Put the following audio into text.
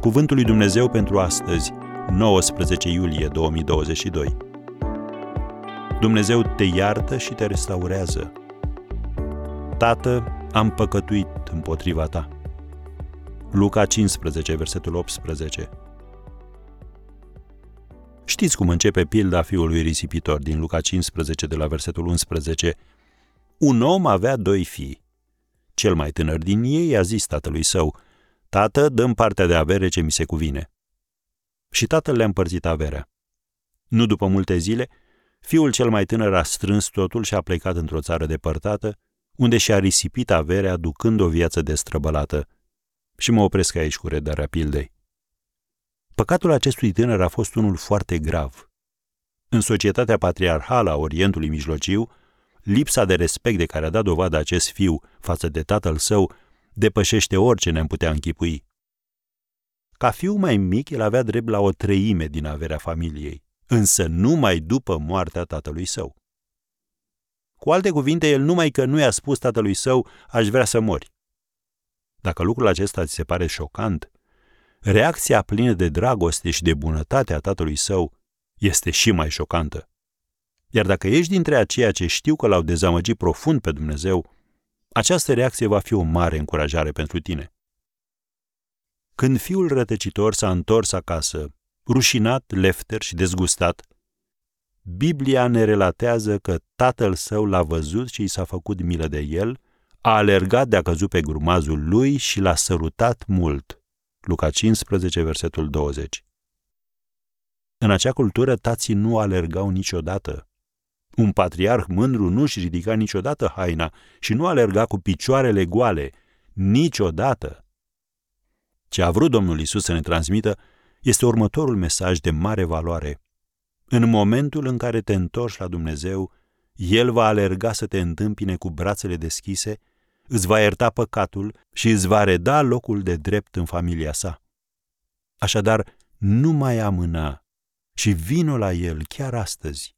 Cuvântul lui Dumnezeu pentru astăzi, 19 iulie 2022. Dumnezeu te iartă și te restaurează. Tată, am păcătuit împotriva ta. Luca 15, versetul 18. Știți cum începe pilda fiului risipitor din Luca 15 de la versetul 11. Un om avea doi fii. Cel mai tânăr din ei a zis tatălui său, Tată, dăm partea de avere ce mi se cuvine. Și tatăl le-a împărțit averea. Nu după multe zile, fiul cel mai tânăr a strâns totul și a plecat într-o țară depărtată, unde și-a risipit averea ducând o viață destrăbălată. Și mă opresc aici cu redarea pildei. Păcatul acestui tânăr a fost unul foarte grav. În societatea patriarhală a Orientului Mijlociu, lipsa de respect de care a dat dovadă acest fiu față de tatăl său depășește orice ne-am putea închipui. Ca fiu mai mic, el avea drept la o treime din averea familiei, însă numai după moartea tatălui său. Cu alte cuvinte, el numai că nu i-a spus tatălui său, aș vrea să mori. Dacă lucrul acesta ți se pare șocant, reacția plină de dragoste și de bunătate a tatălui său este și mai șocantă. Iar dacă ești dintre aceia ce știu că l-au dezamăgit profund pe Dumnezeu, această reacție va fi o mare încurajare pentru tine. Când fiul rătăcitor s-a întors acasă, rușinat, lefter și dezgustat, Biblia ne relatează că tatăl său l-a văzut și i s-a făcut milă de el, a alergat de-a căzut pe grumazul lui și l-a sărutat mult. Luca 15, versetul 20. În acea cultură, tații nu alergau niciodată. Un patriarh mândru nu-și ridica niciodată haina și nu alerga cu picioarele goale, niciodată. Ce a vrut Domnul Isus să ne transmită este următorul mesaj de mare valoare. În momentul în care te întorci la Dumnezeu, El va alerga să te întâmpine cu brațele deschise, îți va ierta păcatul și îți va reda locul de drept în familia sa. Așadar, nu mai amâna și vino la El chiar astăzi.